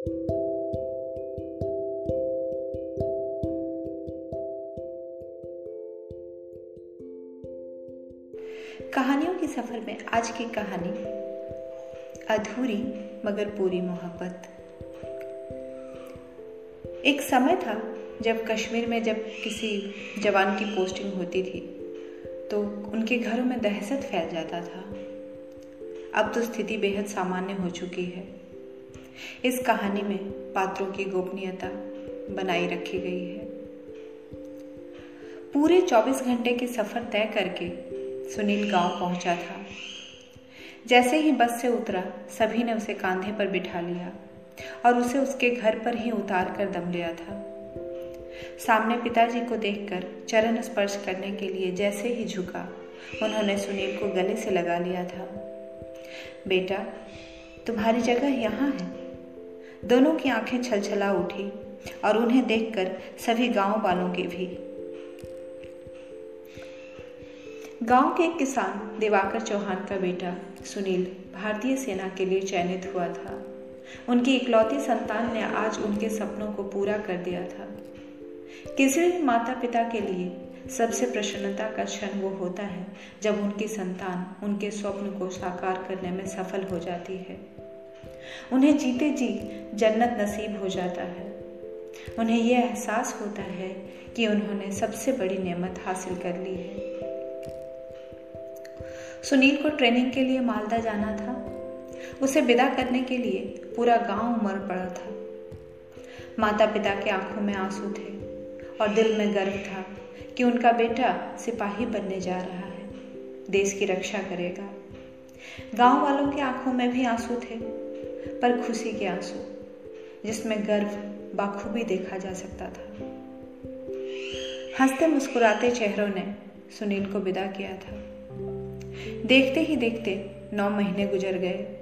कहानियों के सफ़र में आज की कहानी अधूरी मगर पूरी मोहब्बत। एक समय था जब कश्मीर में जब किसी जवान की पोस्टिंग होती थी तो उनके घरों में दहशत फैल जाता था। अब तो स्थिति बेहद सामान्य हो चुकी है। इस कहानी में पात्रों की गोपनीयता बनाई रखी गई है। पूरे 24 घंटे के सफ़र तय करके सुनील गाँव पहुँचा था। जैसे ही बस से उतरा, सभी ने उसे कांधे पर बिठा लिया और उसे उसके घर पर ही उतार कर दम लिया था। सामने पिताजी को देखकर चरण स्पर्श करने के लिए जैसे ही झुका, उन्होंने सुनील को गले से लगा लिया था। बेटा, तुम्हारी जगह यहाँ है? दोनों की आँखें छलछला उठी और उन्हें देखकर सभी गाँव वालों के भी। गाँव के एक किसान दिवाकर चौहान का बेटा सुनील भारतीय सेना के लिए चयनित हुआ था। उनकी इकलौती संतान ने आज उनके सपनों को पूरा कर दिया था। किसी भी माता पिता के लिए सबसे प्रसन्नता का क्षण वो होता है जब उनकी संतान उनके स्वप्न को साकार करने में सफल हो जाती है। उन्हें जीते जी जन्नत नसीब हो जाता है। उन्हें यह एहसास होता है कि उन्होंने सबसे बड़ी नेमत हासिल कर ली है। सुनील को ट्रेनिंग के लिए मालदा जाना था। उसे विदा करने के लिए पूरा गाँव उमड़ पड़ा था। माता पिता के आँखों में आँसू थे और दिल में गर्व था कि उनका बेटा सिपाही बनने जा रहा है। देश की रक्षा करेगा। गाँव वालों की आँखों में भी आँसू थे। पर खुशी के आँसू, जिसमें गर्व बाखूबी देखा जा सकता था। हँसते मुस्कुराते चेहरों ने सुनील को विदा किया था। देखते ही देखते नौ महीने गुजर गए।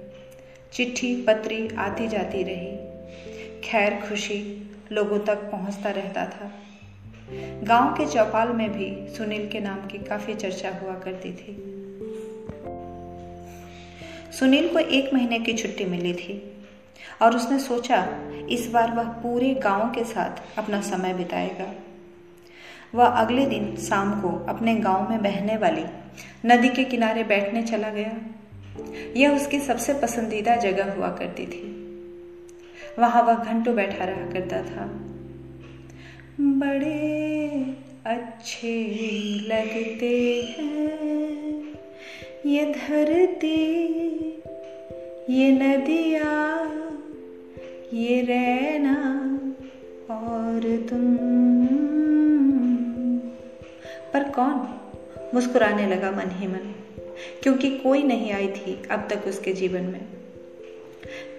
चिट्ठी, पत्री आती जाती रही। खैर, खुशी लोगों तक पहुँचता रहता था। गाँव के चौपाल में भी सुनील के नाम की काफ़ी चर्चा हुआ करती थी। सुनील को एक महीने की छुट्टी मिली थी और उसने सोचा, इस बार वह पूरे गाँव के साथ अपना समय बिताएगा। वह अगले दिन शाम को अपने गाँव में बहने वाली नदी के किनारे बैठने चला गया। यह उसकी सबसे पसंदीदा जगह हुआ करती थी। वहाँ वह घंटों बैठा रहा करता था। बड़े अच्छे लगते हैं। ये धरती, ये नदिया, ये रहना और तुम। पर कौन मुस्कुराने लगा मन ही मन? क्योंकि कोई नहीं आई थी अब तक उसके जीवन में।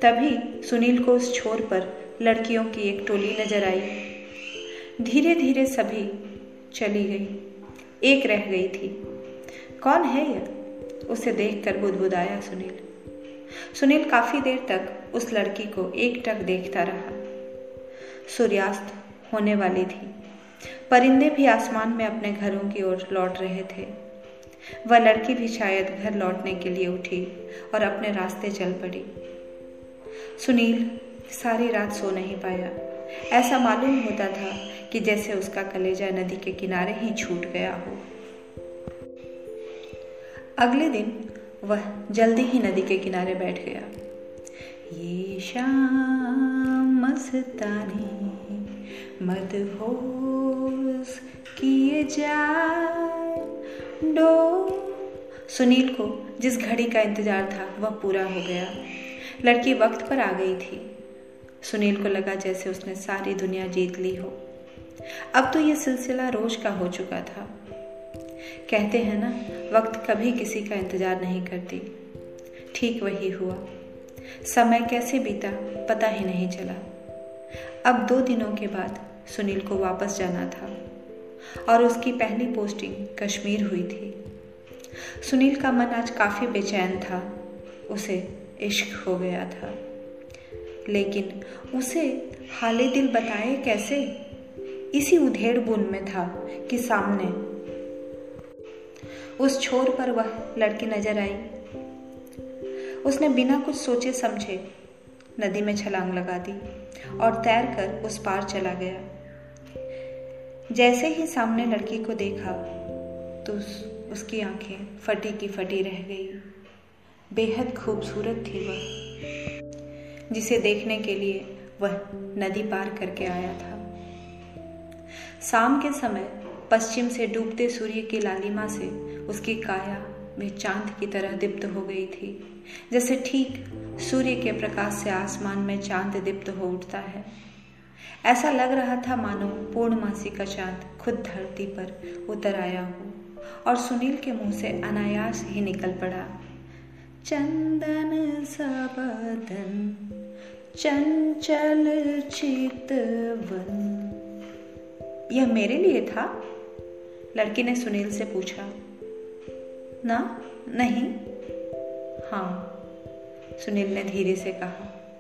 तभी सुनील को उस छोर पर लड़कियों की एक टोली नज़र आई। धीरे धीरे सभी चली गई। एक रह गई थी। कौन है यह उसे देखकर बुदबुदाया सुनील। सुनील काफ़ी देर तक उस लड़की को एक टक देखता रहा। सूर्यास्त होने वाली थी। परिंदे भी आसमान में अपने घरों की ओर लौट रहे थे। वह लड़की भी शायद घर लौटने के लिए उठी और अपने रास्ते चल पड़ी। सुनील सारी रात सो नहीं पाया। ऐसा मालूम होता था कि जैसे उसका कलेजा नदी के किनारे ही छूट गया हो। अगले दिन वह जल्दी ही नदी के किनारे बैठ गया। ये शाम मस्तानी मदहोश किए जाए। डो। सुनील को जिस घड़ी का इंतज़ार था, वह पूरा हो गया। लड़की वक्त पर आ गई थी। सुनील को लगा जैसे उसने सारी दुनिया जीत ली हो। अब तो यह सिलसिला रोज का हो चुका था। कहते हैं ना, वक्त कभी किसी का इंतज़ार नहीं करती। ठीक वही हुआ। समय कैसे बीता, पता ही नहीं चला। अब दो दिनों के बाद सुनील को वापस जाना था और उसकी पहली पोस्टिंग कश्मीर हुई थी। सुनील का मन आज काफ़ी बेचैन था। उसे इश्क हो गया था। लेकिन उसे हाले दिल बताए कैसे? इसी उधेड़ बुन में था कि सामने उस छोर पर वह लड़की नज़र आई। उसने बिना कुछ सोचे समझे नदी में छलांग लगा दी और तैरकर उस पार चला गया। जैसे ही सामने लड़की को देखा तो उस, उसकी आँखें फटी की फटी रह गई। बेहद खूबसूरत थी वह जिसे देखने के लिए वह नदी पार करके आया था। शाम के समय पश्चिम से डूबते सूर्य की लालिमा से उसकी काया में चाँद की तरह दीप्त हो गई थी। जैसे ठीक सूर्य के प्रकाश से आसमान में चाँद दीप्त हो उठता है। ऐसा लग रहा था मानो पूर्णमासी का चाँद खुद धरती पर उतर आया हो और सुनील के मुँह से अनायास ही निकल पड़ा। चंदन सबदन चंचल चितवन। यह मेरे लिए था? लड़की ने सुनील से पूछा, ना, नहीं? हाँ सुनील ने धीरे से कहा,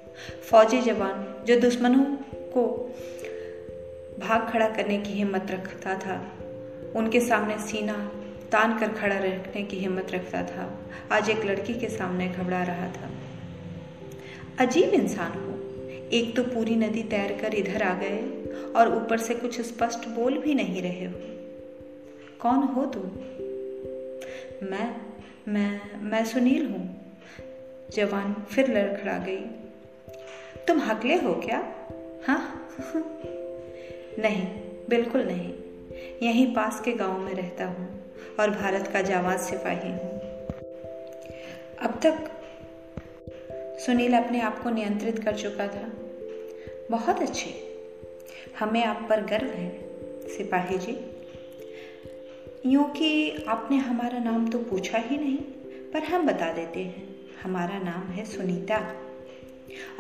फौजी जवान, जो दुश्मनों को भाग खड़ा करने की हिम्मत रखता था, उनके सामने सीना तान कर खड़ा रखने की हिम्मत रखता था, आज एक लड़की के सामने घबरा रहा था। अजीब इंसान हो। एक तो पूरी नदी तैर कर इधर आ गए और ऊपर से कुछ स्पष्ट बोल भी नहीं रहे हो। कौन हो तुम? मैं मैं मैं सुनील हूँ। जवान फिर लड़खड़ा गई। तुम हकले हो क्या? हाँ? नहीं, बिल्कुल नहीं। यहीं पास के गाँव में रहता हूँ और भारत का जावाज सिपाही हूँ। अब तक सुनील अपने आप को नियंत्रित कर चुका था। बहुत अच्छे। हमें आप पर गर्व है, सिपाही जी। यूँ कि आपने हमारा नाम तो पूछा ही नहीं, पर हम बता देते हैं, हमारा नाम है सुनीता।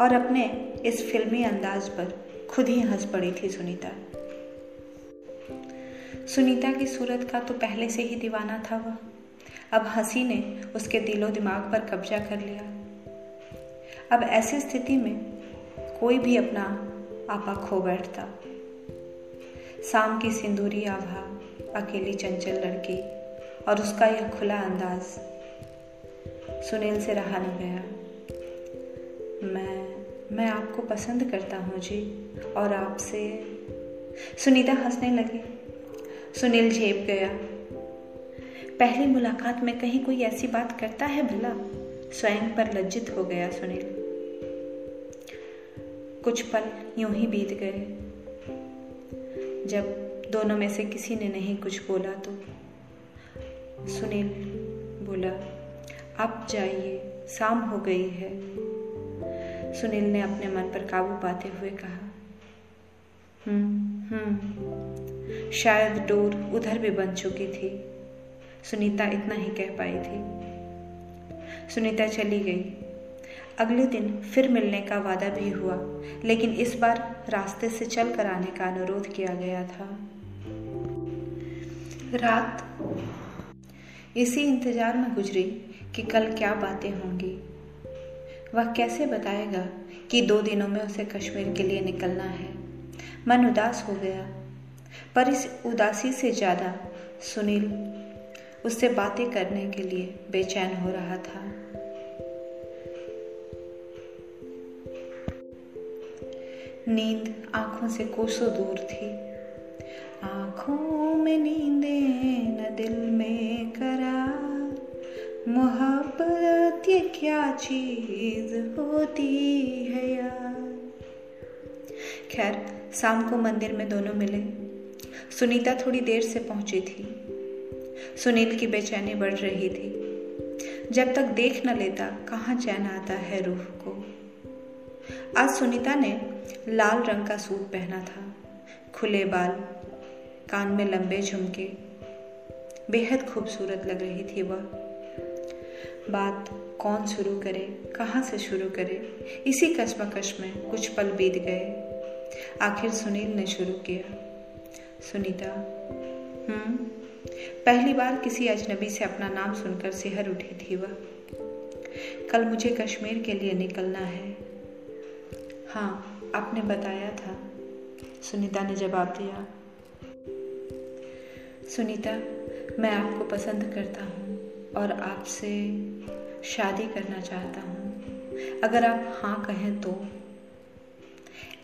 और अपने इस फिल्मी अंदाज पर खुद ही हंस पड़ी थी सुनीता। सुनीता की सूरत का तो पहले से ही दीवाना था वह। अब हँसी ने उसके दिलो दिमाग पर कब्जा कर लिया। अब ऐसी स्थिति में कोई भी अपना आपा खो बैठता। शाम की सिंदूरी आभा अकेली चंचल लड़की और उसका यह खुला अंदाज सुनील से रहा न गया। मैं मैं आपको पसंद करता हूँ जी, और आपसे सुनीता हंसने लगी। सुनील झेप गया। पहली मुलाकात में कहीं कोई ऐसी बात करता है भला? स्वयं पर लज्जित हो गया सुनील। कुछ पल यूँ ही बीत गए। जब दोनों में से किसी ने नहीं कुछ बोला तो सुनील बोला, आप जाइए, शाम हो गई है। सुनील ने अपने मन पर काबू पाते हुए कहा हम्म हम्म शायद डोर उधर भी बन चुकी थी। सुनीता इतना ही कह पाई थी। सुनीता चली गई। अगले दिन फिर मिलने का वादा भी हुआ, लेकिन इस बार रास्ते से चल कर आने का अनुरोध किया गया था। रात। इसी इंतज़ार में गुजरी कि कल क्या बातें होंगी। वह कैसे बताएगा कि दो दिनों में उसे कश्मीर के लिए निकलना है? मन उदास हो गया, पर इस उदासी से ज़्यादा सुनील उससे बातें करने के लिए बेचैन हो रहा था। नींद आँखों से कोसों दूर थी। चीज़ होती है यार। खैर, शाम को मंदिर में दोनों मिले। सुनीता थोड़ी देर से पहुँची थी। सुनील की बेचैनी बढ़ रही थी। जब तक देख न लेता, कहाँ चैन आता है रूह को। आज सुनीता ने लाल रंग का सूट पहना था। खुले बाल, कान में लंबे झुमके। बेहद खूबसूरत लग रही थी वह। बात कौन शुरू करे, कहाँ से शुरू करे? इसी कसमकश में कुछ पल बीत गए। आखिर सुनील ने शुरू किया। सुनीता हम्म पहली बार किसी अजनबी से अपना नाम सुनकर सिहर उठी थी वह। कल मुझे कश्मीर के लिए निकलना है। हाँ आपने बताया था। सुनीता ने जवाब दिया। सुनीता, मैं आपको पसंद करता हूँ और आपसे शादी करना चाहता हूँ। अगर आप हाँ कहें तो।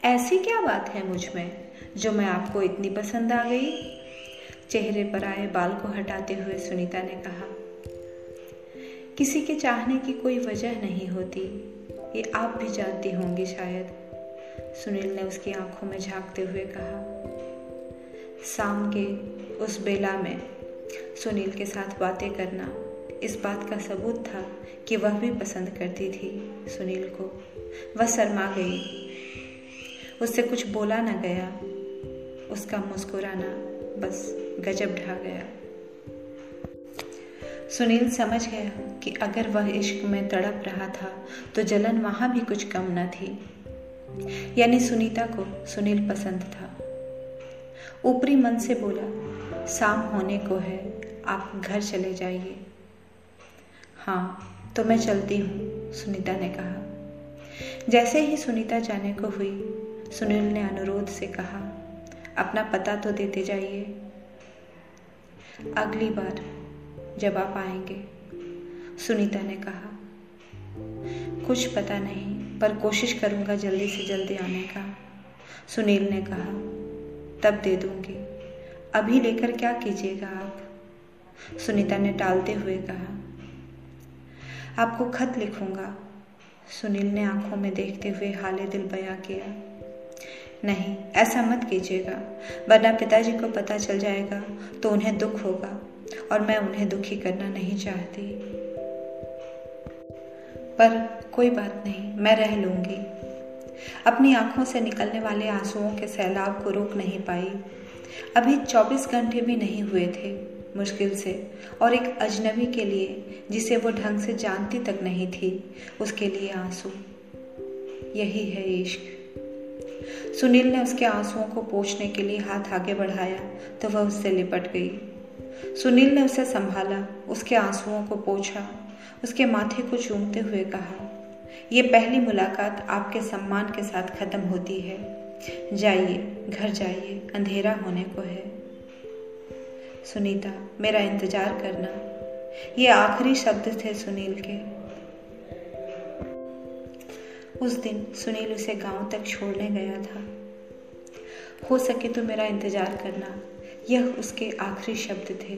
ऐसी क्या बात है मुझमें, जो मैं आपको इतनी पसंद आ गई? चेहरे पर आए बाल को हटाते हुए सुनीता ने कहा, किसी के चाहने की कोई वजह नहीं होती। ये आप भी जानती होंगी शायद। सुनील ने उसकी आँखों में झांकते हुए कहा शाम के उस बेला में सुनील के साथ बातें करना इस बात का सबूत था कि वह भी पसंद करती थी सुनील को। वह शर्मा गई। उससे कुछ बोला न गया। उसका मुस्कुराना बस गजब ढा गया। सुनील समझ गया कि अगर वह इश्क में तड़प रहा था तो जलन वहाँ भी कुछ कम न थी। यानी सुनीता को सुनील पसंद था। ऊपरी मन से बोला, शाम होने को है, आप घर चले जाइए। हाँ तो मैं चलती हूँ, सुनीता ने कहा। जैसे ही सुनीता जाने को हुई, सुनील ने अनुरोध से कहा, अपना पता तो देते जाइए। अगली बार जब आप आएँगे, सुनीता ने कहा। कुछ पता नहीं, पर कोशिश करूँगा जल्दी से जल्दी आने का, सुनील ने कहा। तब दे दूँगी। अभी लेकर क्या कीजिएगा आप? सुनीता ने टालते हुए कहा। आपको खत लिखूँगा। सुनील ने आँखों में देखते हुए हाले दिल बयां किया। नहीं, ऐसा मत कीजिएगा, वरना पिताजी को पता चल जाएगा तो उन्हें दुख होगा और मैं उन्हें दुखी करना नहीं चाहती। पर कोई बात नहीं, मैं रह लूँगी। अपनी आँखों से निकलने वाले आंसुओं के सैलाब को रोक नहीं पाई। अभी 24 घंटे भी नहीं हुए थे। मुश्किल से, और एक अजनबी के लिए, जिसे वो ढंग से जानती तक नहीं थी, उसके लिए आँसू। यही है इश्क। सुनील ने उसके आंसुओं को पोछने के लिए हाथ आगे बढ़ाया तो वह उससे लिपट गई। सुनील ने उसे संभाला, उसके आंसुओं को पोछा, उसके माथे को चूमते हुए कहा यह पहली मुलाकात आपके सम्मान के साथ खत्म होती है। जाइए, घर जाइए, अंधेरा होने को है। सुनीता, मेरा इंतज़ार करना। ये आखिरी शब्द थे सुनील के। उस दिन सुनील उसे गाँव तक छोड़ने गया था। हो सके तो मेरा इंतज़ार करना, यह उसके आखिरी शब्द थे,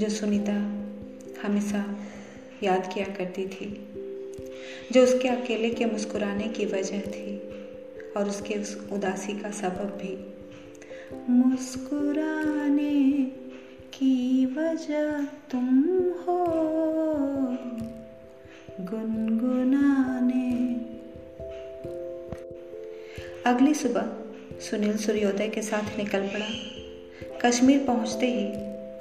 जो सुनीता हमेशा याद किया करती थी, जो उसके अकेले के मुस्कुराने की वजह थी, और उसके उस उदासी का सबब भी। मुस्कुराने की वजह तुम हो। गुनगुनाने। अगली सुबह सुनील सूर्योदय के साथ निकल पड़ा। कश्मीर पहुँचते ही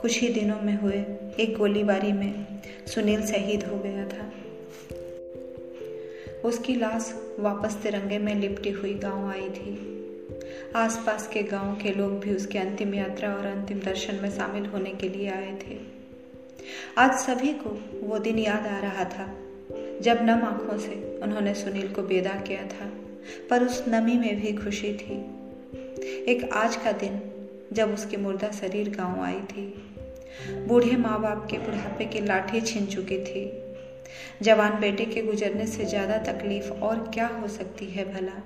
कुछ ही दिनों में हुए एक गोलीबारी में सुनील शहीद हो गया था। उसकी लाश वापस तिरंगे में लिपटी हुई गाँव आई थी। आसपास के गाँव के लोग भी उसके अंतिम यात्रा और अंतिम दर्शन में शामिल होने के लिए आए थे। आज सभी को वो दिन याद आ रहा था, जब नम आँखों से उन्होंने सुनील को बेदा किया था, पर उस नमी में भी खुशी थी। एक आज का दिन, जब उसकी मुर्दा शरीर गाँव आई थी। बूढ़े माँ बाप के बुढ़ापे की लाठी छीन चुकी थी। जवान बेटे के गुजरने से ज़्यादा तकलीफ़ और क्या हो सकती है भला?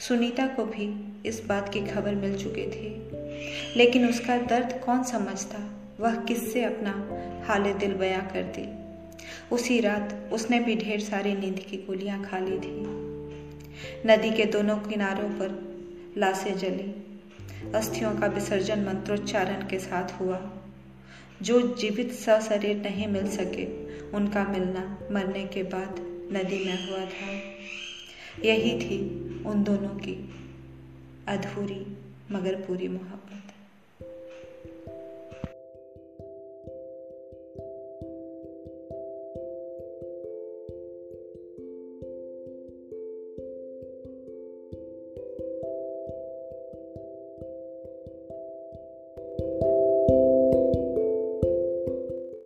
सुनीता को भी इस बात की खबर मिल चुकी थी। लेकिन उसका दर्द कौन समझता? वह किससे अपना हाल दिल बयां करती? उसी रात उसने भी ढेर सारी नींद की गोलियाँ खा ली थी। नदी के दोनों किनारों पर लाशें जली। अस्थियों का विसर्जन मंत्रोच्चारण के साथ हुआ। जो जीवित सशरीर नहीं मिल सके, उनका मिलना मरने के बाद नदी में हुआ था। यही थी उन दोनों की अधूरी मगर पूरी मोहब्बत।